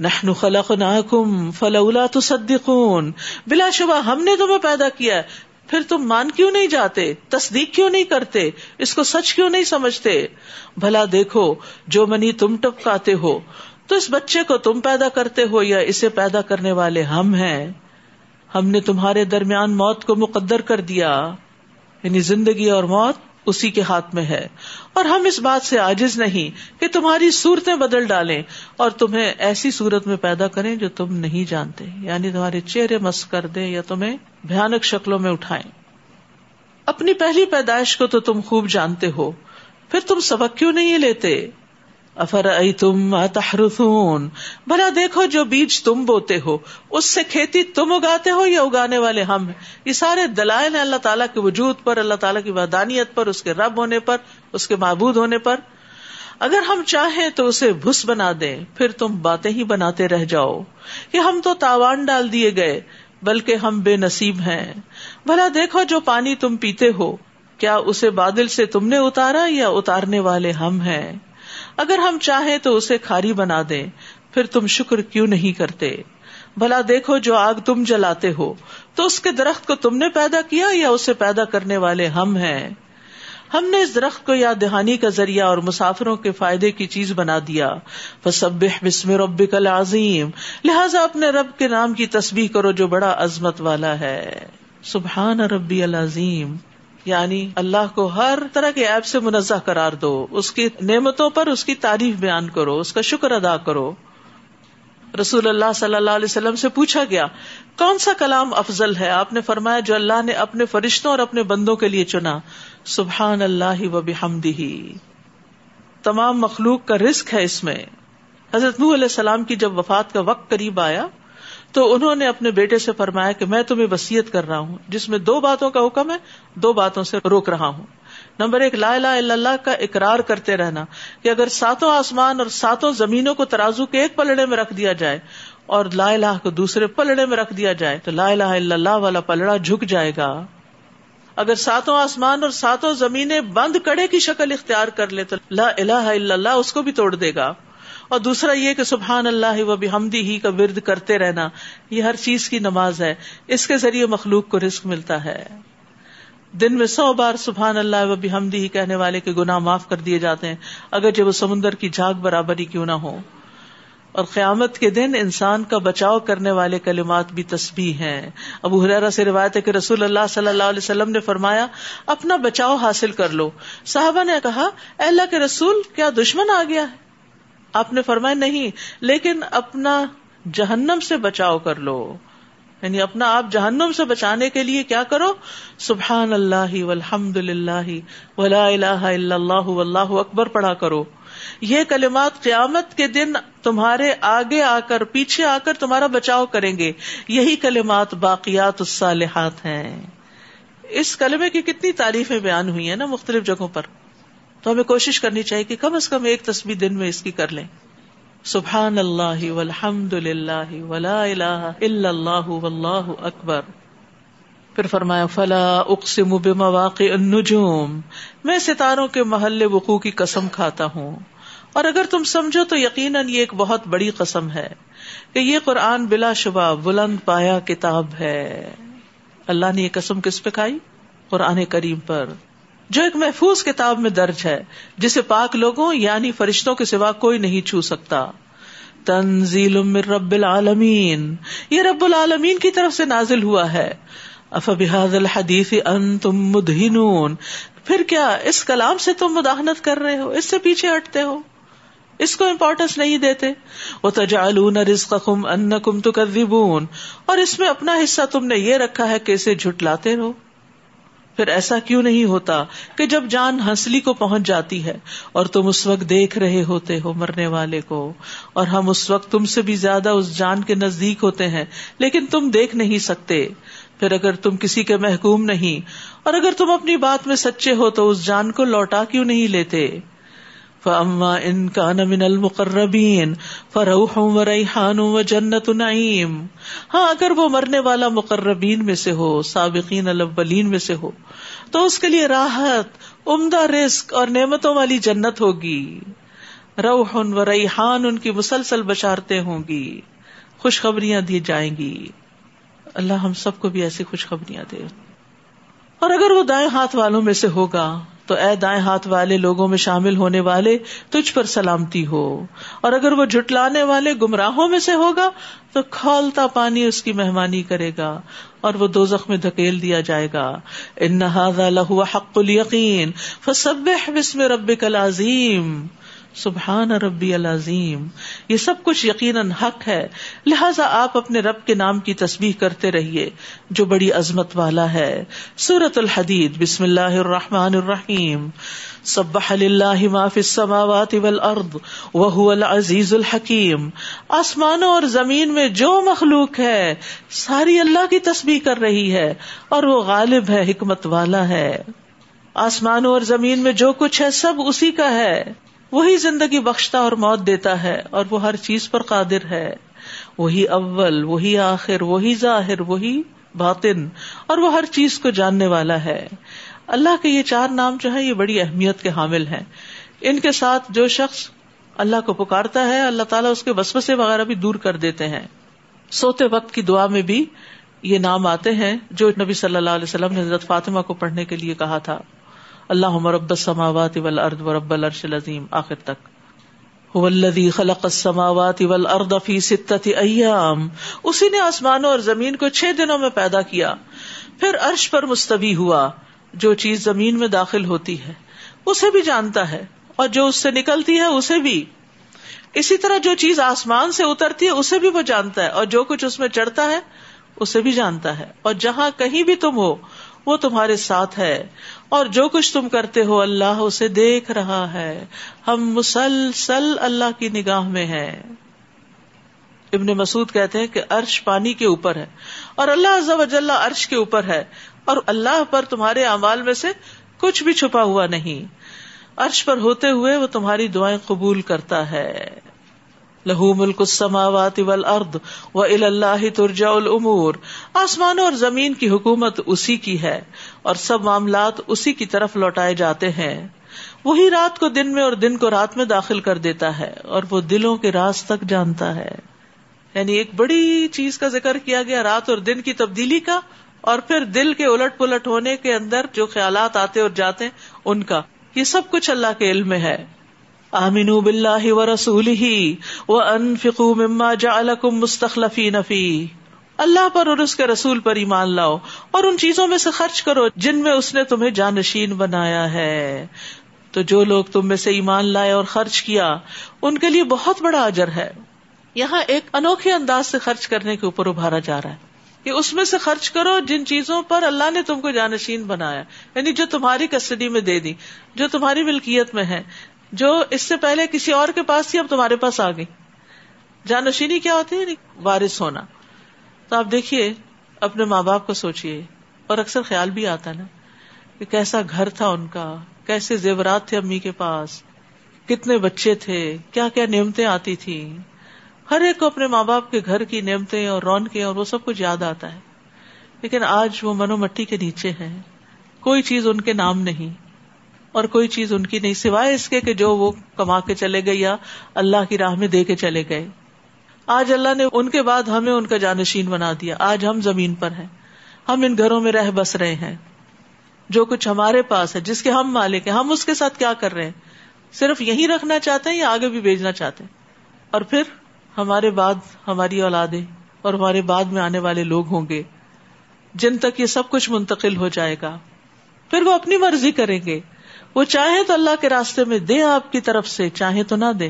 نحن خلقناکم فلولا تصدقون۔ بلا شبہ ہم نے تمہیں پیدا کیا پھر تم مان کیوں نہیں جاتے؟ تصدیق کیوں نہیں کرتے؟ اس کو سچ کیوں نہیں سمجھتے؟ بھلا دیکھو، جو منی تم ٹپکاتے ہو، تو اس بچے کو تم پیدا کرتے ہو یا اسے پیدا کرنے والے ہم ہیں؟ ہم نے تمہارے درمیان موت کو مقدر کر دیا یعنی زندگی اور موت۔ اسی کے ہاتھ میں ہے۔ اور ہم اس بات سے آجز نہیں کہ تمہاری صورتیں بدل ڈالیں اور تمہیں ایسی صورت میں پیدا کریں جو تم نہیں جانتے یعنی تمہارے چہرے مس کر دیں یا تمہیں بھیانک شکلوں میں اٹھائیں۔ اپنی پہلی پیدائش کو تو تم خوب جانتے ہو، پھر تم سبق کیوں نہیں لیتے؟ افر تم تحرفون بھلا دیکھو جو بیج تم بوتے ہو، اس سے کھیتی تم اگاتے ہو یا اگانے والے ہم یہ سارے دلائل ہیں اللہ تعالیٰ کے وجود پر، اللہ تعالیٰ کی ودانیت پر، اس کے رب ہونے پر، اس کے معبود ہونے پر۔ اگر ہم چاہیں تو اسے بھس بنا دیں، پھر تم باتیں ہی بناتے رہ جاؤ کہ ہم تو تاوان ڈال دیے گئے، بلکہ ہم بے نصیب ہیں۔ بھلا دیکھو جو پانی تم پیتے ہو، کیا اسے بادل سے تم نے اتارا یا اتارنے والے ہم ہیں؟ اگر ہم چاہیں تو اسے کھاری بنا دیں، پھر تم شکر کیوں نہیں کرتے؟ بھلا دیکھو جو آگ تم جلاتے ہو، تو اس کے درخت کو تم نے پیدا کیا یا اسے پیدا کرنے والے ہم ہیں؟ ہم نے اس درخت کو یا دہانی کا ذریعہ اور مسافروں کے فائدے کی چیز بنا دیا۔ بسب بسم رب کل عظیم لہٰذا اپنے رب کے نام کی تصویر کرو جو بڑا عظمت والا ہے۔ سبحان ربی العظیم۔ یعنی اللہ کو ہر طرح کے ایپ سے منزہ قرار دو، اس کی نعمتوں پر اس کی تعریف بیان کرو، اس کا شکر ادا کرو۔ رسول اللہ صلی اللہ علیہ وسلم سے پوچھا گیا، کون سا کلام افضل ہے؟ آپ نے فرمایا، جو اللہ نے اپنے فرشتوں اور اپنے بندوں کے لیے چنا۔ سبحان اللہ و بحمدہ۔ تمام مخلوق کا رزق ہے اس میں۔ حضرت نوح علیہ السلام کی جب وفات کا وقت قریب آیا تو انہوں نے اپنے بیٹے سے فرمایا کہ میں تمہیں وسیعت کر رہا ہوں، جس میں دو باتوں کا حکم ہے، دو باتوں سے روک رہا ہوں۔ نمبر ایک، لا الہ الا اللہ کا اقرار کرتے رہنا کہ اگر ساتوں آسمان اور ساتوں زمینوں کو ترازو کے ایک پلڑے میں رکھ دیا جائے اور لا الہ کو دوسرے پلڑے میں رکھ دیا جائے تو لا الہ الا اللہ والا پلڑا جھک جائے گا۔ اگر ساتوں آسمان اور ساتوں زمینیں بند کڑے کی شکل اختیار کر لے تو لا الہ الا اللہ اس کو بھی توڑ دے گا۔ اور دوسرا یہ کہ سبحان اللہ و بحمدی ہی کا ورد کرتے رہنا، یہ ہر چیز کی نماز ہے، اس کے ذریعے مخلوق کو رزق ملتا ہے۔ دن میں سو بار سبحان اللہ و بحمدی ہی کہنے والے کے گناہ معاف کر دیے جاتے ہیں اگر جب وہ سمندر کی جھاگ برابر ہی کیوں نہ ہو اور قیامت کے دن انسان کا بچاؤ کرنے والے کلمات بھی تسبیح ہیں۔ ابو حرا سے روایت ہے کہ رسول اللہ صلی اللہ علیہ وسلم نے فرمایا، اپنا بچاؤ حاصل کر لو۔ صاحبہ نے کہا، اے اللہ کے رسول، کیا دشمن آ گیا؟ ہے آپ نے فرمایا نہیں، لیکن اپنا جہنم سے بچاؤ کر لو۔ یعنی اپنا آپ جہنم سے بچانے کے لیے کیا کرو؟ سبحان اللہ والحمد للہ ولا الہ الا اللہ واللہ اکبر پڑھا کرو۔ یہ کلمات قیامت کے دن تمہارے آگے آ کر، پیچھے آ کر تمہارا بچاؤ کریں گے۔ یہی کلمات باقیات الصالحات ہیں۔ اس کلمے کی کتنی تعریفیں بیان ہوئی ہیں نا مختلف جگہوں پر۔ تو ہمیں کوشش کرنی چاہیے کہ کم از کم ایک تصویر دن میں اس کی کر لیں۔ سبحان اللہ والحمد للہ ولا الہ الا اللہ واللہ اکبر۔ پھر فرمایا، فلا اقسم بمواقع النجوم۔ میں ستاروں کے محلے وقوع کی قسم کھاتا ہوں۔ اور اگر تم سمجھو تو یقیناً یہ ایک بہت بڑی قسم ہے کہ یہ قرآن بلا شبہ بلند پایا کتاب ہے۔ اللہ نے یہ قسم کس پہ کھائی؟ قرآن کریم پر۔ جو ایک محفوظ کتاب میں درج ہے، جسے پاک لوگوں یعنی فرشتوں کے سوا کوئی نہیں چھو سکتا۔ تنزیل من رب العالمین۔ یہ رب العالمین کی طرف سے نازل ہوا ہے۔ اف بحاد الحدیث مدہنون۔ پھر کیا اس کلام سے تم مداحنت کر رہے ہو؟ اس سے پیچھے ہٹتے ہو؟ اس کو امپورٹینس نہیں دیتے؟ وہ تجالون رزقکم انکم تکذبون اور اس میں اپنا حصہ تم نے یہ رکھا ہے کہ اسے جھٹلاتے رہو۔ پھر ایسا کیوں نہیں ہوتا کہ جب جان ہنسلی کو پہنچ جاتی ہے اور تم اس وقت دیکھ رہے ہوتے ہو مرنے والے کو اور ہم اس وقت تم سے بھی زیادہ اس جان کے نزدیک ہوتے ہیں، لیکن تم دیکھ نہیں سکتے۔ پھر اگر تم کسی کے محکوم نہیں اور اگر تم اپنی بات میں سچے ہو تو اس جان کو لوٹا کیوں نہیں لیتے؟ فاما ان کا من المقربین فروح و ریحان و جنت نعیم ہاں اگر وہ مرنے والا مقربین میں سے ہو، سابقین الاولین میں سے ہو، تو اس کے لیے راحت، عمدہ رزق اور نعمتوں والی جنت ہوگی۔ روح و ریحان ان کی مسلسل بشارتیں ہوں گی، خوشخبریاں دی جائیں گی۔ اللہ ہم سب کو بھی ایسی خوشخبریاں دے۔ اور اگر وہ دائیں ہاتھ والوں میں سے ہوگا، تو اے دائیں ہاتھ والے لوگوں میں شامل ہونے والے تجھ پر سلامتی ہو۔ اور اگر وہ جٹلانے والے گمراہوں میں سے ہوگا، تو کھولتا پانی اس کی مہمانی کرے گا اور وہ دو میں دھکیل دیا جائے گا۔ ان لہو حق القین فسب بسم رب العظیم۔ سبحان ربی العظیم، یہ سب کچھ یقیناً حق ہے۔ لہٰذا آپ اپنے رب کے نام کی تصویر کرتے رہیے، جو بڑی عظمت والا ہے۔ سورت الحدید، بسم اللہ الرحمن الرحیم۔ سبح للہ ما فی السماوات والارض وهو العزیز الحکیم۔ آسمانوں اور زمین میں جو مخلوق ہے، ساری اللہ کی تسبیح کر رہی ہے، اور وہ غالب ہے، حکمت والا ہے۔ آسمانوں اور زمین میں جو کچھ ہے، سب اسی کا ہے۔ وہی زندگی بخشتا اور موت دیتا ہے اور وہ ہر چیز پر قادر ہے۔ وہی اول، وہی آخر، وہی ظاہر، وہی باطن، اور وہ ہر چیز کو جاننے والا ہے۔ اللہ کے یہ چار نام جو ہے یہ بڑی اہمیت کے حامل ہیں۔ ان کے ساتھ جو شخص اللہ کو پکارتا ہے، اللہ تعالیٰ اس کے وسوسے وغیرہ بھی دور کر دیتے ہیں۔ سوتے وقت کی دعا میں بھی یہ نام آتے ہیں جو نبی صلی اللہ علیہ وسلم نے حضرت فاطمہ کو پڑھنے کے لیے کہا تھا۔ اللہ مرب السماوات والارض ورب العرش العظیم، آخر تک۔ والذی خلق السماوات والارض فی ستت ایام۔ اسی نے آسمانوں اور زمین کو چھ دنوں میں پیدا کیا۔ پھر عرش پر مستوی ہوا۔ جو چیز زمین میں داخل ہوتی ہے، اسے بھی جانتا ہے۔ اور جو اس سے نکلتی ہے، اسے بھی۔ اسی طرح جو چیز آسمان سے اترتی ہے، اسے بھی وہ جانتا ہے۔ اور جو کچھ اس میں چڑھتا ہے، اسے بھی جانتا ہے۔ اور جہاں کہیں بھی تم ہو، وہ تمہارے ساتھ ہے۔ اور جو کچھ تم کرتے ہو اللہ اسے دیکھ رہا ہے۔ ہم مسلسل اللہ کی نگاہ میں ہے ابن مسعود کہتے ہیں کہ عرش پانی کے اوپر ہے۔ اور اللہ عز و جل عرش کے اوپر ہے۔ اور اللہ پر تمہارے اعمال میں سے کچھ بھی چھپا ہوا نہیں۔ عرش پر ہوتے ہوئے وہ تمہاری دعائیں قبول کرتا ہے۔ لہو ملک السماوات والارض و اللہ ترجع الامور۔ آسمانوں اور زمین کی حکومت اسی کی ہے۔ اور سب معاملات اسی کی طرف لوٹائے جاتے ہیں۔ وہی رات کو دن میں اور دن کو رات میں داخل کر دیتا ہے اور وہ دلوں کے راز تک جانتا ہے۔ یعنی ایک بڑی چیز کا ذکر کیا گیا رات اور دن کی تبدیلی کا اور پھر دل کے الٹ پلٹ ہونے کے اندر جو خیالات آتے اور جاتے ان کا۔ یہ سب کچھ اللہ کے علم میں ہے۔ آمین بلّہ و رسول ہی وہ انفکو مما جعلکم مستخلفی نفی اللہ پر اور اس کے رسول پر ایمان لاؤ اور ان چیزوں میں سے خرچ کرو جن میں اس نے تمہیں جانشین بنایا ہے۔ تو جو لوگ تم میں سے ایمان لائے اور خرچ کیا، ان کے لیے بہت بڑا اجر ہے۔ یہاں ایک انوکھے انداز سے خرچ کرنے کے اوپر ابھارا جا رہا ہے کہ اس میں سے خرچ کرو جن چیزوں پر اللہ نے تم کو جانشین بنایا۔ یعنی جو تمہاری کسٹڈی میں دے دی، جو تمہاری ملکیت میں ہے، جو اس سے پہلے کسی اور کے پاس تھی، اب تمہارے پاس آ گئی۔ جانشینی کیا ہوتی ہے؟ یعنی وارث ہونا۔ تو آپ دیکھیے، اپنے ماں باپ کو سوچیے، اور اکثر خیال بھی آتا نا، کہ کیسا گھر تھا ان کا، کیسے زیورات تھے امی کے پاس، کتنے بچے تھے، کیا کیا نعمتیں آتی تھی ہر ایک کو اپنے ماں باپ کے گھر کی نعمتیں اور رونقیں اور وہ سب کچھ یاد آتا ہے۔ لیکن آج وہ منو مٹی کے نیچے ہے کوئی چیز ان کے نام نہیں، اور کوئی چیز ان کی نہیں، سوائے اس کے کہ جو وہ کما کے چلے گئے یا اللہ کی راہ میں دے کے چلے گئے۔ آج اللہ نے ان کے بعد ہمیں ان کا جانشین بنا دیا۔ آج ہم زمین پر ہیں۔ ہم ان گھروں میں رہ بس رہے ہیں۔ جو کچھ ہمارے پاس ہے، جس کے ہم مالک ہیں، ہم اس کے ساتھ کیا کر رہے ہیں؟ صرف یہی رکھنا چاہتے ہیں یا آگے بھی بھیجنا چاہتے ہیں؟ اور پھر ہمارے بعد ہماری اولادیں اور ہمارے بعد میں آنے والے لوگ ہوں گے، جن تک یہ سب کچھ منتقل ہو جائے گا۔ پھر وہ اپنی مرضی کریں گے۔ وہ چاہے تو اللہ کے راستے میں دے آپ کی طرف سے چاہے تو نہ دے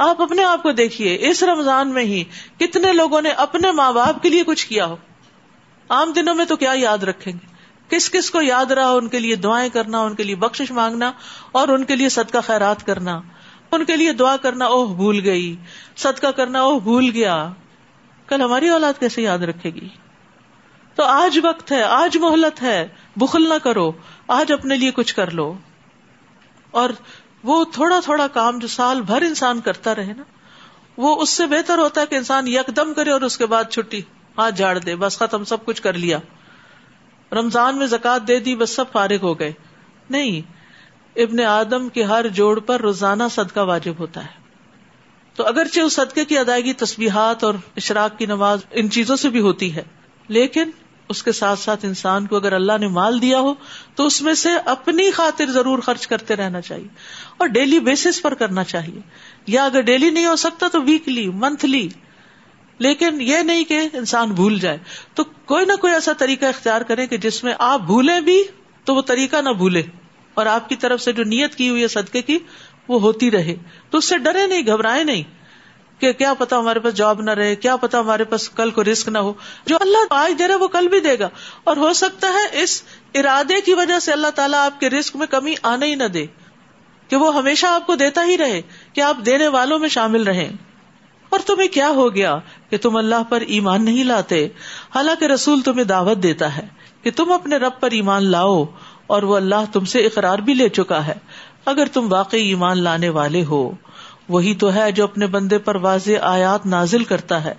آپ اپنے آپ کو دیکھیے، اس رمضان میں ہی کتنے لوگوں نے اپنے ماں باپ کے لیے کچھ کیا ہو؟ عام دنوں میں تو کیا یاد رکھیں گے؟ کس کس کو یاد رہا ان کے لیے دعائیں کرنا، ان کے لیے بخش مانگنا اور ان کے لیے صدقہ خیرات کرنا؟ ان کے لیے دعا کرنا، اوہ بھول گئی، صدقہ کرنا، اوہ بھول گیا۔ کل ہماری اولاد کیسے یاد رکھے گی؟ تو آج وقت ہے، آج مہلت ہے، بخل نہ کرو، آج اپنے لیے کچھ کر لو۔ اور وہ تھوڑا تھوڑا کام جو سال بھر انسان کرتا رہے نا، وہ اس سے بہتر ہوتا ہے کہ انسان یکدم کرے اور اس کے بعد چھٹی، ہاتھ جاڑ دے، بس ختم، سب کچھ کر لیا۔ رمضان میں زکات دے دی، بس سب فارغ ہو گئے۔ نہیں، ابن آدم کے ہر جوڑ پر روزانہ صدقہ واجب ہوتا ہے۔ تو اگرچہ اس صدقے کی ادائیگی تسبیحات اور اشراق کی نماز ان چیزوں سے بھی ہوتی ہے، لیکن اس کے ساتھ ساتھ انسان کو اگر اللہ نے مال دیا ہو تو اس میں سے اپنی خاطر ضرور خرچ کرتے رہنا چاہیے اور ڈیلی بیسس پر کرنا چاہیے۔ یا اگر ڈیلی نہیں ہو سکتا تو ویکلی منتھلی لیکن یہ نہیں کہ انسان بھول جائے۔ تو کوئی نہ کوئی ایسا طریقہ اختیار کرے کہ جس میں آپ بھولیں بھی تو وہ طریقہ نہ بھولے۔ اور آپ کی طرف سے جو نیت کی ہوئی ہے صدقے کی، وہ ہوتی رہے۔ تو اس سے ڈرے نہیں گھبرائے نہیں۔ کہ کیا پتا ہمارے پاس جاب نہ رہے، کیا پتا ہمارے پاس کل کو رسک نہ ہو۔ جو اللہ آج دے رہا وہ کل بھی دے گا۔ اور ہو سکتا ہے اس ارادے کی وجہ سے اللہ تعالیٰ آپ کے رسک میں کمی آنے ہی نہ دے، کہ وہ ہمیشہ آپ کو دیتا ہی رہے، کہ آپ دینے والوں میں شامل رہیں۔ اور تمہیں کیا ہو گیا کہ تم اللہ پر ایمان نہیں لاتے؟ حالانکہ رسول تمہیں دعوت دیتا ہے کہ تم اپنے رب پر ایمان لاؤ، اور وہ اللہ تم سے اقرار بھی لے چکا ہے۔ اگر تم واقعی ایمان لانے والے ہو وہی تو ہے جو اپنے بندے پر واضح آیات نازل کرتا ہے،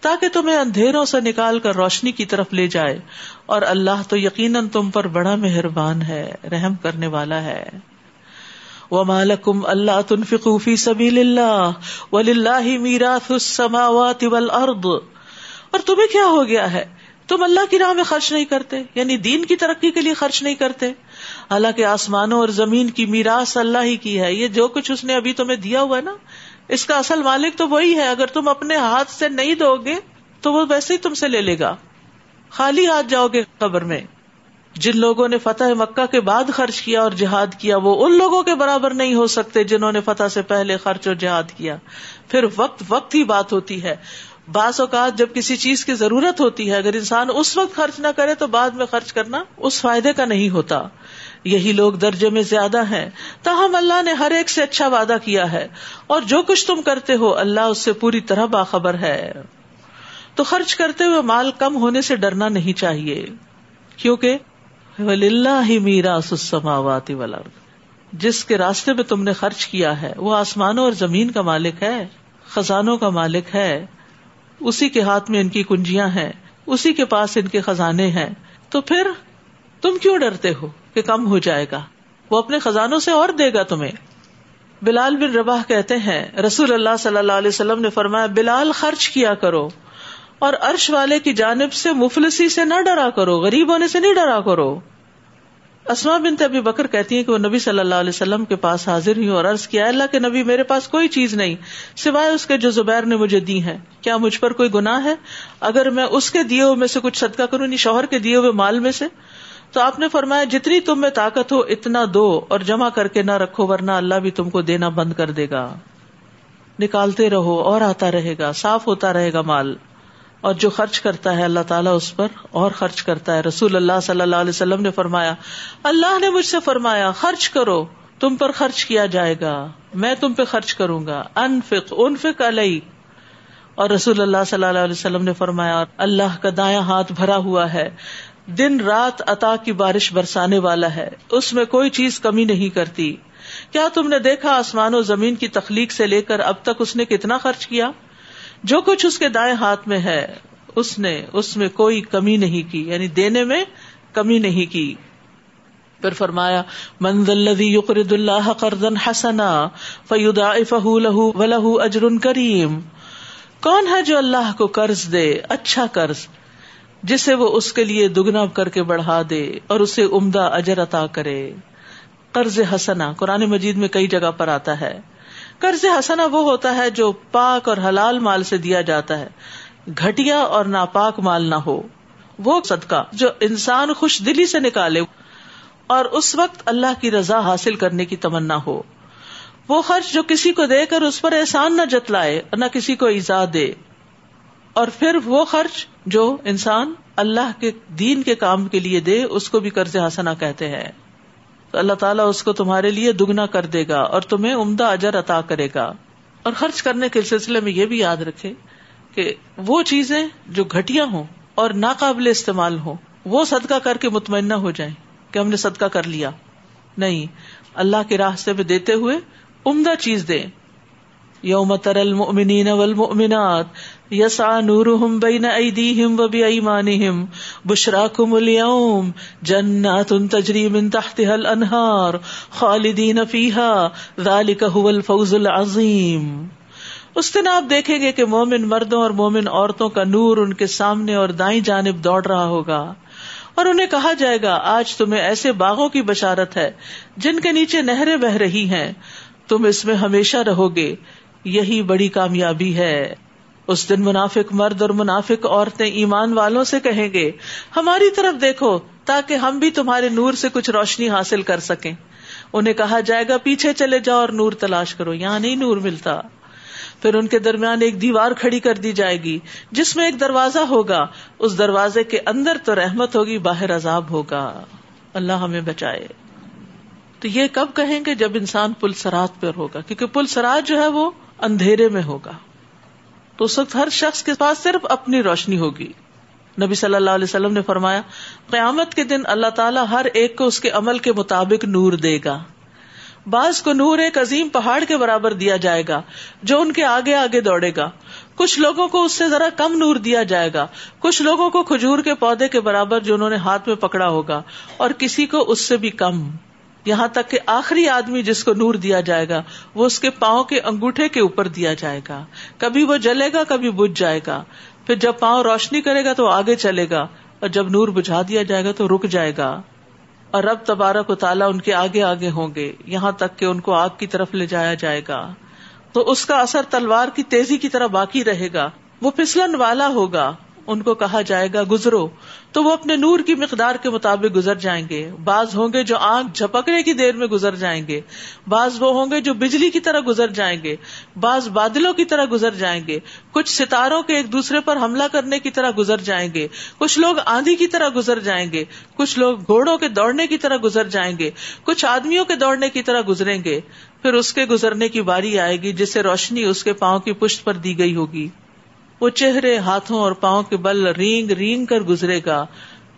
تاکہ تمہیں اندھیروں سے نکال کر روشنی کی طرف لے جائے، اور اللہ تو یقیناً تم پر بڑا مہربان ہے، رحم کرنے والا ہے۔ وہ مالکم اللہ تنفی سبیل اللہ ولی میراث السماوات والارض اور تمہیں کیا ہو گیا ہے؟ تم اللہ کی راہ میں خرچ نہیں کرتے یعنی دین کی ترقی کے لیے خرچ نہیں کرتے۔ حالانکہ آسمانوں اور زمین کی میراث اللہ ہی کی ہے۔ یہ جو کچھ اس نے ابھی تمہیں دیا ہوا ہے نا، اس کا اصل مالک تو وہی ہے۔ اگر تم اپنے ہاتھ سے نہیں دو گے، تو وہ ویسے ہی تم سے لے لے گا۔ خالی ہاتھ جاؤ گے قبر میں۔ جن لوگوں نے فتح مکہ کے بعد خرچ کیا اور جہاد کیا، وہ ان لوگوں کے برابر نہیں ہو سکتے جنہوں نے فتح سے پہلے خرچ اور جہاد کیا۔ پھر وقت وقت ہی بات ہوتی ہے۔ بعض اوقات جب کسی چیز کی ضرورت ہوتی ہے، اگر انسان اس وقت خرچ نہ کرے تو بعد میں خرچ کرنا اس فائدے کا نہیں ہوتا۔ یہی لوگ درجے میں زیادہ ہیں۔ تاہم اللہ نے ہر ایک سے اچھا وعدہ کیا ہے۔ اور جو کچھ تم کرتے ہو، اللہ اس سے پوری طرح باخبر ہے۔ تو خرچ کرتے ہوئے مال کم ہونے سے ڈرنا نہیں چاہیے۔ کیونکہ ہی میرا سسماوات جس کے راستے میں تم نے خرچ کیا ہے، وہ آسمانوں اور زمین کا مالک ہے، خزانوں کا مالک ہے۔ اسی کے ہاتھ میں ان کی کنجیاں ہیں، اسی کے پاس ان کے خزانے ہیں۔ تو پھر تم کیوں ڈرتے ہو کہ کم ہو جائے گا؟ وہ اپنے خزانوں سے اور دے گا تمہیں۔ بلال بن رباح کہتے ہیں، رسول اللہ صلی اللہ علیہ وسلم نے فرمایا، بلال خرچ کیا کرو اور عرش والے کی جانب سے مفلسی سے نہ ڈرا کرو، غریب ہونے سے نہیں ڈرا کرو۔ اسما بن ابھی بکر کہتی ہیں کہ وہ نبی صلی اللہ علیہ وسلم کے پاس حاضر ہوئی اور عرض کیا اللہ کے نبی میرے پاس کوئی چیز نہیں، سوائے اس کے جو زبیر نے مجھے دی ہے کیا مجھ پر کوئی گناہ ہے؟ اگر میں اس کے دیے ہوئے میں سے کچھ صدقہ کروں نہیں شوہر کے دیے ہوئے مال میں سے؟ تو آپ نے فرمایا، جتنی تم میں طاقت ہو، اتنا دو، اور جمع کر کے نہ رکھو، ورنہ اللہ بھی تم کو دینا بند کر دے گا۔ نکالتے رہو، اور آتا رہے گا، صاف ہوتا رہے گا مال۔ اور جو خرچ کرتا ہے اللہ تعالیٰ اس پر اور خرچ کرتا ہے۔ رسول اللہ صلی اللہ علیہ وسلم نے فرمایا، اللہ نے مجھ سے فرمایا، خرچ کرو، تم پر خرچ کیا جائے گا، میں تم پہ خرچ کروں گا۔ انفق انفق علیہ اور رسول اللہ صلی اللہ علیہ وسلم نے فرمایا، اللہ کا دایا ہاتھ بھرا ہوا ہے، دن رات عطا کی بارش برسانے والا ہے، اس میں کوئی چیز کمی نہیں کرتی۔ کیا تم نے دیکھا آسمان و زمین کی تخلیق سے لے کر اب تک اس نے کتنا خرچ کیا؟ جو کچھ اس کے دائیں ہاتھ میں ہے، اس نے اس میں کوئی کمی نہیں کی یعنی دینے میں کمی نہیں کی۔ پھر فرمایا منزل یقرد اللہ قرضن حسنا فیودا فہ لہو و لہو اجر کریم۔ کون ہے جو اللہ کو قرض دے اچھا قرض، جسے وہ اس کے لیے دگنا کر کے بڑھا دے اور اسے عمدہ اجر عطا کرے۔ قرض حسنا، قرآن مجید میں کئی جگہ پر آتا ہے۔ قرض حسنا وہ ہوتا ہے جو پاک اور حلال مال سے دیا جاتا ہے۔ گٹیا اور ناپاک مال نہ ہو۔ وہ صدقہ جو انسان خوش دلی سے نکالے اور اس وقت اللہ کی رضا حاصل کرنے کی تمنا ہو۔ وہ خرچ جو کسی کو دے کر اس پر احسان نہ جتلائے، نہ کسی کو ایزا دے۔ اور پھر وہ خرچ جو انسان اللہ کے دین کے کام کے لیے دے، اس کو بھی قرض حسنا کہتے ہیں۔ تو اللہ تعالیٰ اس کو تمہارے لیے دگنا کر دے گا اور تمہیں عمدہ اجر عطا کرے گا۔ اور خرچ کرنے کے سلسلے میں یہ بھی یاد رکھے کہ وہ چیزیں جو گٹیا ہوں اور ناقابل استعمال ہوں، وہ صدقہ کر کے مطمئنہ ہو جائیں کہ ہم نے صدقہ کر لیا۔ نہیں، اللہ کے راستے میں دیتے ہوئے عمدہ چیز دیں۔ یوم تر المؤمنین والمؤمنات یسا نورہم بین ایدیہم و بی ایمانہم بشراکم اليوم جنات تجری من تحتها الانہار خالدین فیہا ذالک هو الفوز العظیم۔ اس دن آپ دیکھیں گے کہ مومن مردوں اور مومن عورتوں کا نور ان کے سامنے اور دائیں جانب دوڑ رہا ہوگا۔ اور انہیں کہا جائے گا، آج تمہیں ایسے باغوں کی بشارت ہے جن کے نیچے نہریں بہ رہی ہیں۔ تم اس میں ہمیشہ رہو گے، یہی بڑی کامیابی ہے۔ اس دن منافق مرد اور منافق عورتیں ایمان والوں سے کہیں گے، ہماری طرف دیکھو تاکہ ہم بھی تمہارے نور سے کچھ روشنی حاصل کر سکیں۔ انہیں کہا جائے گا، پیچھے چلے جاؤ اور نور تلاش کرو، یہاں نہیں نور ملتا۔ پھر ان کے درمیان ایک دیوار کھڑی کر دی جائے گی، جس میں ایک دروازہ ہوگا۔ اس دروازے کے اندر تو رحمت ہوگی، باہر عذاب ہوگا۔ اللہ ہمیں بچائے۔ تو یہ کب کہیں گے؟ جب انسان پل سرات پر ہوگا، کیونکہ پل سرات جو ہے وہ اندھیرے میں ہوگا۔ تو اس وقت ہر شخص کے پاس صرف اپنی روشنی ہوگی۔ نبی صلی اللہ علیہ وسلم نے فرمایا، قیامت کے دن اللہ تعالیٰ ہر ایک کو اس کے عمل کے مطابق نور دے گا۔ بعض کو نور ایک عظیم پہاڑ کے برابر دیا جائے گا، جو ان کے آگے آگے دوڑے گا۔ کچھ لوگوں کو اس سے ذرا کم نور دیا جائے گا۔ کچھ لوگوں کو کھجور کے پودے کے برابر جو انہوں نے ہاتھ میں پکڑا ہوگا، اور کسی کو اس سے بھی کم۔ یہاں تک کہ آخری آدمی جس کو نور دیا جائے گا، وہ اس کے پاؤں کے انگوٹھے کے اوپر دیا جائے گا۔ کبھی وہ جلے گا، کبھی بج جائے گا۔ پھر جب پاؤں روشنی کرے گا تو آگے چلے گا، اور جب نور بجھا دیا جائے گا تو رک جائے گا۔ اور رب تبارک و تعالیٰ ان کے آگے آگے ہوں گے، یہاں تک کہ ان کو آگ کی طرف لے جایا جائے گا۔ تو اس کا اثر تلوار کی تیزی کی طرح باقی رہے گا۔ وہ پھسلن والا ہوگا۔ ان کو کہا جائے گا، گزرو۔ تو وہ اپنے نور کی مقدار کے مطابق گزر جائیں گے۔ بعض ہوں گے جو آنکھ جھپکنے کی دیر میں گزر جائیں گے۔ بعض وہ ہوں گے جو بجلی کی طرح گزر جائیں گے۔ بعض بادلوں کی طرح گزر جائیں گے۔ کچھ ستاروں کے ایک دوسرے پر حملہ کرنے کی طرح گزر جائیں گے۔ کچھ لوگ آندھی کی طرح گزر جائیں گے۔ کچھ لوگ گھوڑوں کے دوڑنے کی طرح گزر جائیں گے۔ کچھ آدمیوں کے دوڑنے کی طرح گزریں گے۔ پھر اس کے گزرنے کی باری آئے گی، جس سے روشنی اس کے پاؤں کی پشت پر دی گئی ہوگی۔ وہ چہرے ہاتھوں اور پاؤں کے بل رینگ رینگ کر گزرے گا۔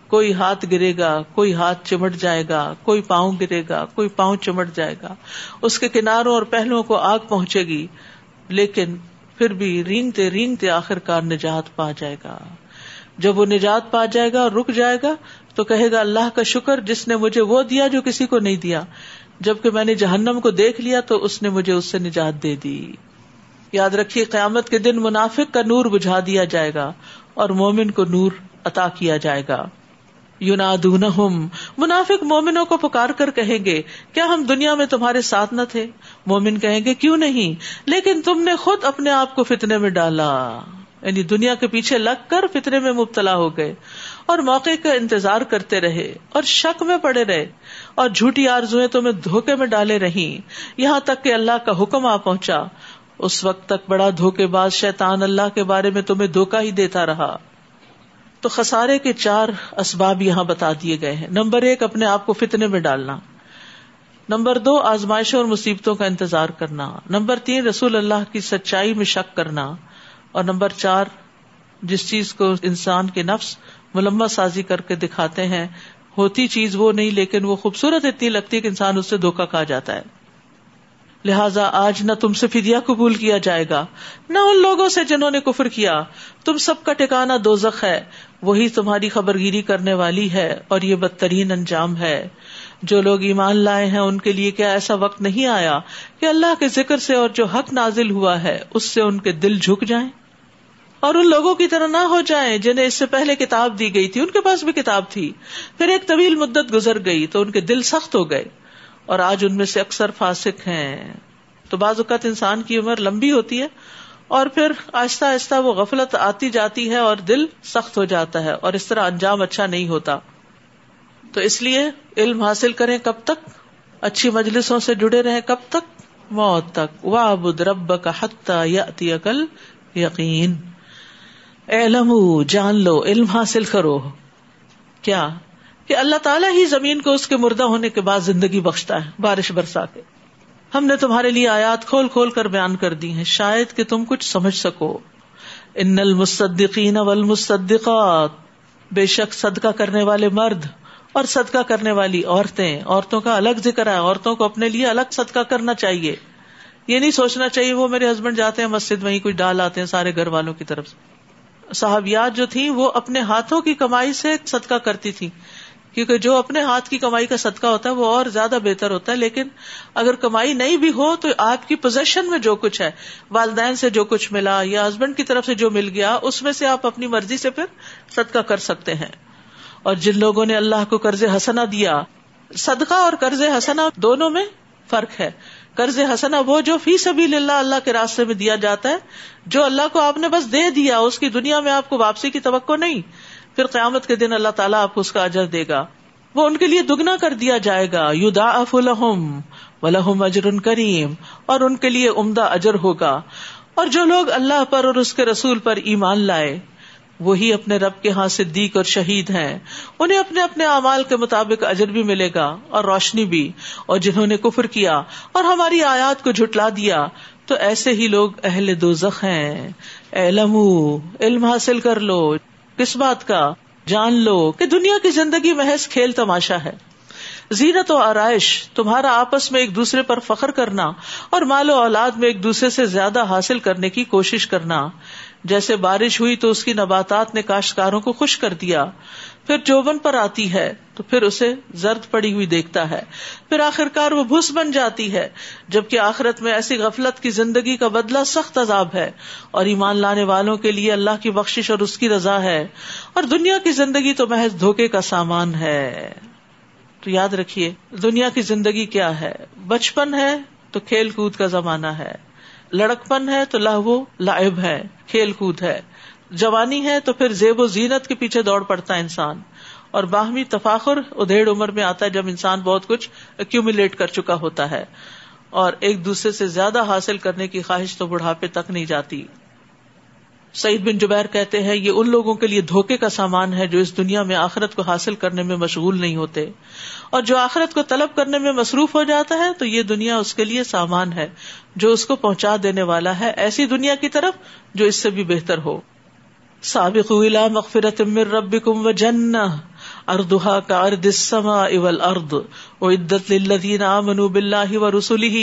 کوئی ہاتھ گرے گا، کوئی ہاتھ چمٹ جائے گا، کوئی پاؤں گرے گا، کوئی پاؤں چمٹ جائے گا۔ اس کے کناروں اور پہلوؤں کو آگ پہنچے گی، لیکن پھر بھی رینگتے رینگتے آخر کار نجات پا جائے گا۔ جب وہ نجات پا جائے گا اور رک جائے گا، تو کہے گا، اللہ کا شکر، جس نے مجھے وہ دیا جو کسی کو نہیں دیا۔ جبکہ میں نے جہنم کو دیکھ لیا، تو اس نے مجھے اس سے نجات دے دی۔ یاد رکھیے، قیامت کے دن منافق کا نور بجھا دیا جائے گا اور مومن کو نور عطا کیا جائے گا۔ منافق مومنوں کو پکار کر کہیں گے، کیا ہم دنیا میں تمہارے ساتھ نہ تھے؟ مومن کہیں گے، کیوں نہیں؟ لیکن تم نے خود اپنے آپ کو فتنے میں ڈالا۔ یعنی دنیا کے پیچھے لگ کر فتنے میں مبتلا ہو گئے اور موقع کا انتظار کرتے رہے اور شک میں پڑے رہے اور جھوٹی آرزویں تمہیں دھوکے میں ڈالے رہی یہاں تک کہ اللہ کا حکم آ پہنچا۔ اس وقت تک بڑا دھوکے باز شیطان اللہ کے بارے میں تمہیں دھوکا ہی دیتا رہا۔ تو خسارے کے چار اسباب یہاں بتا دیے گئے ہیں۔ نمبر ایک، اپنے آپ کو فتنے میں ڈالنا۔ نمبر دو، آزمائشوں اور مصیبتوں کا انتظار کرنا۔ نمبر تین، رسول اللہ کی سچائی میں شک کرنا۔ اور نمبر چار، جس چیز کو انسان کے نفس ملما سازی کر کے دکھاتے ہیں، ہوتی چیز وہ نہیں، لیکن وہ خوبصورت اتنی لگتی ہے کہ انسان اس سے دھوکا کھا جاتا ہے۔ لہٰذا آج نہ تم سے فدیا قبول کیا جائے گا، نہ ان لوگوں سے جنہوں نے کفر کیا۔ تم سب کا ٹھکانا دوزخ ہے، وہی تمہاری خبر گیری کرنے والی ہے اور یہ بدترین انجام ہے۔ جو لوگ ایمان لائے ہیں، ان کے لیے کیا ایسا وقت نہیں آیا کہ اللہ کے ذکر سے اور جو حق نازل ہوا ہے، اس سے ان کے دل جھک جائیں؟ اور ان لوگوں کی طرح نہ ہو جائیں جنہیں اس سے پہلے کتاب دی گئی تھی۔ ان کے پاس بھی کتاب تھی۔ پھر ایک طویل مدت گزر گئی تو ان کے دل سخت ہو گئے۔ اور آج ان میں سے اکثر فاسق ہیں۔ تو بعض اوقات انسان کی عمر لمبی ہوتی ہے اور پھر آہستہ آہستہ وہ غفلت آتی جاتی ہے اور دل سخت ہو جاتا ہے اور اس طرح انجام اچھا نہیں ہوتا۔ تو اس لیے علم حاصل کریں کب تک؟ اچھی مجلسوں سے جڑے رہیں کب تک؟ موت تک۔ وابد رب کا حتہ یا عقل یقین علم جان لو، علم حاصل کرو۔ کیا؟ کہ اللہ تعالیٰ ہی زمین کو اس کے مردہ ہونے کے بعد زندگی بخشتا ہے، بارش برسا کے۔ ہم نے تمہارے لیے آیات کھول کھول کر بیان کر دی ہیں، شاید کہ تم کچھ سمجھ سکو۔ ان المصدقین والمصدقات، بے شک صدقہ کرنے والے مرد اور صدقہ کرنے والی عورتیں، عورتوں کا الگ ذکر ہے، عورتوں کو اپنے لیے الگ صدقہ کرنا چاہیے۔ یہ نہیں سوچنا چاہیے وہ میرے ہسبینڈ جاتے ہیں مسجد وہیں کچھ ڈال آتے ہیں سارے گھر والوں کی طرف سے۔ صحابیات جو تھی وہ اپنے ہاتھوں کی کمائی سے صدقہ کرتی تھی کیونکہ جو اپنے ہاتھ کی کمائی کا صدقہ ہوتا ہے وہ اور زیادہ بہتر ہوتا ہے، لیکن اگر کمائی نہیں بھی ہو تو آپ کی پوزیشن میں جو کچھ ہے، والدین سے جو کچھ ملا یا ہسبینڈ کی طرف سے جو مل گیا، اس میں سے آپ اپنی مرضی سے پھر صدقہ کر سکتے ہیں۔ اور جن لوگوں نے اللہ کو قرض حسنا دیا، صدقہ اور قرض حسنا دونوں میں فرق ہے۔ قرض حسنا وہ جو فی سبھی اللہ اللہ کے راستے میں دیا جاتا ہے، جو اللہ کو آپ نے بس دے دیا، اس کی دنیا میں آپ کو واپسی کی توقع نہیں۔ پھر قیامت کے دن اللہ تعالیٰ آپ کو اس کا اجر دے گا۔ وہ ان کے لیے دگنا کر دیا جائے گا۔ یو دا اف الحم و اجر کریم۔ اور ان کے لیے عمدہ اجر ہوگا۔ اور جو لوگ اللہ پر اور اس کے رسول پر ایمان لائے، وہی اپنے رب کے ہاں صدیق اور شہید ہیں۔ انہیں اپنے اپنے اعمال کے مطابق اجر بھی ملے گا اور روشنی بھی۔ اور جنہوں نے کفر کیا اور ہماری آیات کو جھٹلا دیا، تو ایسے ہی لوگ اہل دو ہیں۔ علم علم حاصل کر لو۔ کس بات کا؟ جان لو کہ دنیا کی زندگی محض کھیل تماشا ہے۔ زینت و آرائش، تمہارا آپس میں ایک دوسرے پر فخر کرنا اور مال و اولاد میں ایک دوسرے سے زیادہ حاصل کرنے کی کوشش کرنا۔ جیسے بارش ہوئی تو اس کی نباتات نے کاشتکاروں کو خوش کر دیا۔ پھر چوبن پر آتی ہے تو پھر اسے زرد پڑی ہوئی دیکھتا ہے۔ پھر آخرکار وہ بھس بن جاتی ہے، جبکہ آخرت میں ایسی غفلت کی زندگی کا بدلہ سخت عذاب ہے۔ اور ایمان لانے والوں کے لیے اللہ کی بخش اور اس کی رضا ہے۔ اور دنیا کی زندگی تو محض دھوکے کا سامان ہے۔ تو یاد رکھیے، دنیا کی زندگی کیا ہے؟ بچپن ہے تو کھیل کود کا زمانہ ہے۔ لڑکپن ہے تو لہو لائب ہے، کھیل کود ہے۔ جوانی ہے تو پھر زیب و زینت کے پیچھے دوڑ پڑتا ہے انسان۔ اور باہمی تفاخر ادھیڑ عمر میں آتا ہے جب انسان بہت کچھ ایکومولیٹ کر چکا ہوتا ہے۔ اور ایک دوسرے سے زیادہ حاصل کرنے کی خواہش تو بڑھاپے تک نہیں جاتی۔ سعید بن جبیر کہتے ہیں، یہ ان لوگوں کے لیے دھوکے کا سامان ہے جو اس دنیا میں آخرت کو حاصل کرنے میں مشغول نہیں ہوتے۔ اور جو آخرت کو طلب کرنے میں مصروف ہو جاتا ہے تو یہ دنیا اس کے لیے سامان ہے جو اس کو پہنچا دینے والا ہے۔ ایسی دنیا کی طرف جو اس سے بھی بہتر ہو۔ سابق مغفرت من ربکم و جنہ اردها کا ارد السماء والارض وعدت للذین آمنوا باللہ ورسلہ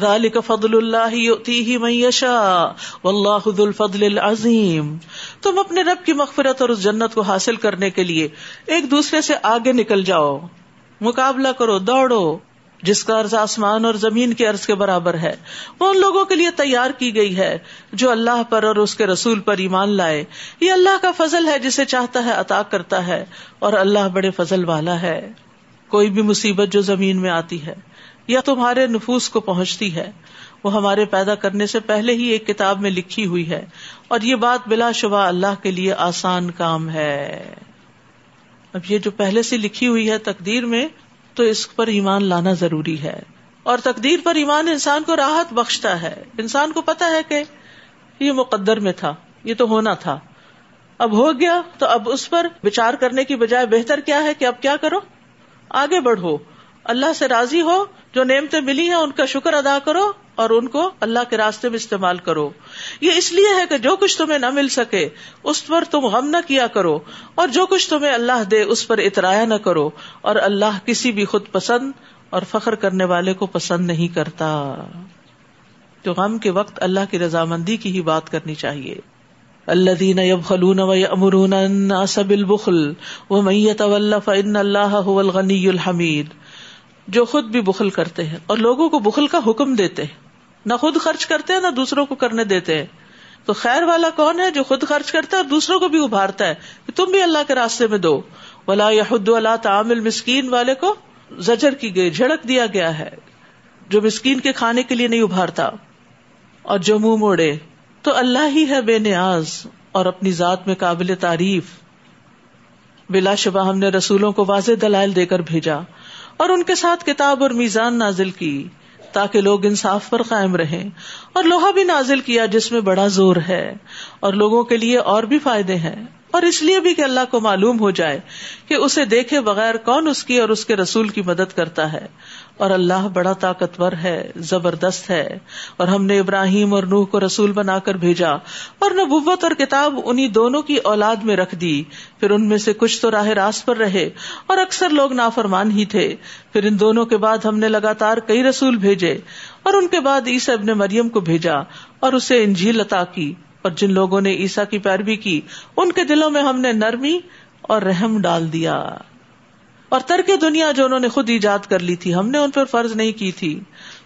ذالک فضل اللہ یؤتیہ من یشاء واللہ ذو الفضل العظیم تم اپنے رب کی مغفرت اور اس جنت کو حاصل کرنے کے لیے ایک دوسرے سے آگے نکل جاؤ. مقابلہ کرو، دوڑو. جس کا عرض آسمان اور زمین کے عرض کے برابر ہے، وہ ان لوگوں کے لیے تیار کی گئی ہے جو اللہ پر اور اس کے رسول پر ایمان لائے۔ یہ اللہ کا فضل ہے جسے چاہتا ہے عطا کرتا ہے، اور اللہ بڑے فضل والا ہے۔ کوئی بھی مصیبت جو زمین میں آتی ہے، یا تمہارے نفوس کو پہنچتی ہے، وہ ہمارے پیدا کرنے سے پہلے ہی ایک کتاب میں لکھی ہوئی ہے۔ اور یہ بات بلا شبہ اللہ کے لیے آسان کام ہے۔ اب یہ جو پہلے سے لکھی ہوئی ہے تقدیر میں تو اس پر ایمان لانا ضروری ہے۔ اور تقدیر پر ایمان انسان کو راحت بخشتا ہے۔ انسان کو پتا ہے کہ یہ مقدر میں تھا، یہ تو ہونا تھا۔ اب ہو گیا تو اب اس پر بچار کرنے کی بجائے بہتر کیا ہے کہ اب کیا کرو؟ آگے بڑھو۔ اللہ سے راضی ہو، جو نعمتیں ملی ہیں ان کا شکر ادا کرو۔ اور ان کو اللہ کے راستے میں استعمال کرو۔ یہ اس لیے ہے کہ جو کچھ تمہیں نہ مل سکے، اس پر تم غم نہ کیا کرو، اور جو کچھ تمہیں اللہ دے، اس پر اترایا نہ کرو۔ اور اللہ کسی بھی خود پسند اور فخر کرنے والے کو پسند نہیں کرتا۔ تو غم کے وقت اللہ کی رضامندی کی ہی بات کرنی چاہیے۔ اللہ دین یب خلون و امرون سب البخل وہ میت فن اللہ الغنی الحمید۔ جو خود بھی بخل کرتے ہیں اور لوگوں کو بخل کا حکم دیتے ہیں۔ نہ خود خرچ کرتے ہیں، نہ دوسروں کو کرنے دیتے ہیں۔ تو خیر والا کون ہے جو خود خرچ کرتا ہے اور دوسروں کو بھی ابھارتا ہے؟ کہ تم بھی اللہ کے راستے میں دو۔ ولا یحد اللہ تعامل مسکین والے کو زجر کی گئی جھڑک دیا گیا ہے۔ جو مسکین کے کھانے کے لیے نہیں ابھارتا اور جو منہ موڑے۔ تو اللہ ہی ہے بے نیاز اور اپنی ذات میں قابل تعریف۔ بلا شبہ ہم نے رسولوں کو واضح دلائل دے کر بھیجا اور ان کے ساتھ کتاب اور میزان نازل کی۔ تاکہ لوگ انصاف پر قائم رہیں اور لوہا بھی نازل کیا جس میں بڑا زور ہے اور لوگوں کے لیے اور بھی فائدے ہیں۔ اور اس لیے بھی کہ اللہ کو معلوم ہو جائے کہ اسے دیکھے بغیر کون اس کی اور اس کے رسول کی مدد کرتا ہے۔ اور اللہ بڑا طاقتور ہے، زبردست ہے۔ اور ہم نے ابراہیم اور نوح کو رسول بنا کر بھیجا اور نبوت اور کتاب انہیں دونوں کی اولاد میں رکھ دی۔ پھر ان میں سے کچھ تو راہ راست پر رہے اور اکثر لوگ نافرمان ہی تھے۔ پھر ان دونوں کے بعد ہم نے لگاتار کئی رسول بھیجے اور ان کے بعد عیسی ابن مریم کو بھیجا اور اسے انجیل عطا کی۔ اور جن لوگوں نے عیسا کی پیروی کی، ان کے دلوں میں ہم نے نرمی اور رحم ڈال دیا۔ اور ترک دنیا جو انہوں نے خود ایجاد کر لی تھی، ہم نے ان پر فرض نہیں کی تھی۔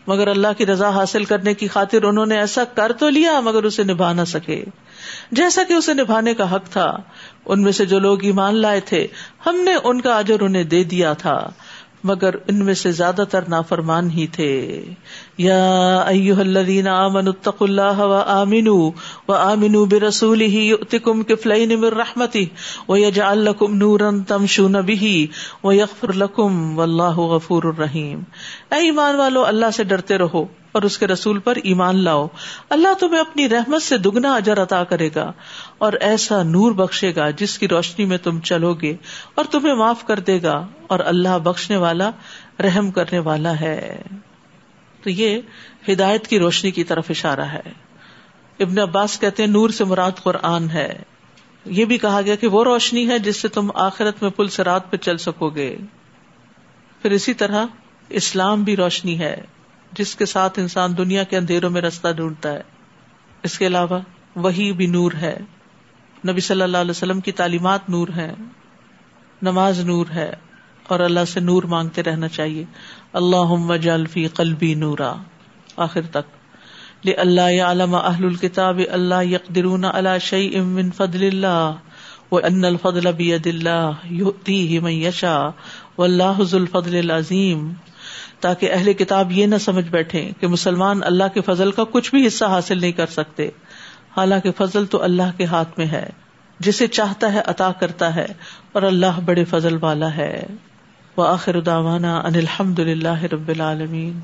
مگر اللہ کی رضا حاصل کرنے کی خاطر انہوں نے ایسا کر تو لیا مگر اسے نبھا نہ سکے۔ جیسا کہ اسے نبھانے کا حق تھا، ان میں سے جو لوگ ایمان لائے تھے، ہم نے ان کا اجر انہیں دے دیا تھا۔ مگر ان میں سے زیادہ تر نافرمان ہی تھے۔ یا ایوہ الذین آمنوا اتقوا اللہ و آمنوا و آمنوا برسولہ یؤتکم کفلین من رحمتہ و یجعل لکم نورا تمشون به و یغفر لکم واللہ غفور الرحیم۔ اے ایمان والو، اللہ سے ڈرتے رہو۔ اور اس کے رسول پر ایمان لاؤ۔ اللہ تمہیں اپنی رحمت سے دگنا اجر عطا کرے گا اور ایسا نور بخشے گا جس کی روشنی میں تم چلو گے اور تمہیں معاف کر دے گا اور اللہ بخشنے والا، رحم کرنے والا ہے۔ تو یہ ہدایت کی روشنی کی طرف اشارہ ہے۔ ابن عباس کہتے ہیں، نور سے مراد قرآن ہے۔ یہ بھی کہا گیا کہ وہ روشنی ہے جس سے تم آخرت میں پل سے رات پہ چل سکو گے۔ پھر اسی طرح اسلام بھی روشنی ہے۔ جس کے ساتھ انسان دنیا کے اندھیروں میں رستہ ڈھونڈتا ہے۔ اس کے علاوہ وہی بھی نور ہے۔ نبی صلی اللہ علیہ وسلم کی تعلیمات نور ہے نماز نور ہے۔ اور اللہ سے نور مانگتے رہنا چاہیے۔ اللہ جلفی قلبی نورا۔ آخر تک۔ اللہ علم اہل الکتاب اللہ یقدرون اللہ شعی امن فضل اللہ۔ و ان الفضل بید اللہ یؤتیہ من یشا واللہ ذو الفضل العظیم۔ تاکہ اہل کتاب یہ نہ سمجھ بیٹھے کہ مسلمان اللہ کے فضل کا کچھ بھی حصہ حاصل نہیں کر سکتے۔ حالانکہ فضل تو اللہ کے ہاتھ میں ہے، جسے چاہتا ہے عطا کرتا ہے، اور اللہ بڑے فضل والا ہے۔ وہ آخر داوانا ان الحمد للہ رب العالمین۔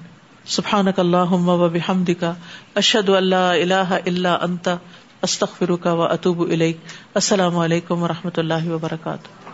سبحان اللہ و بحمد کا اشد اللہ اللہ اللہ انتا استخر کا و اطوب السلام علیکم و رحمۃ اللہ وبرکاتہ۔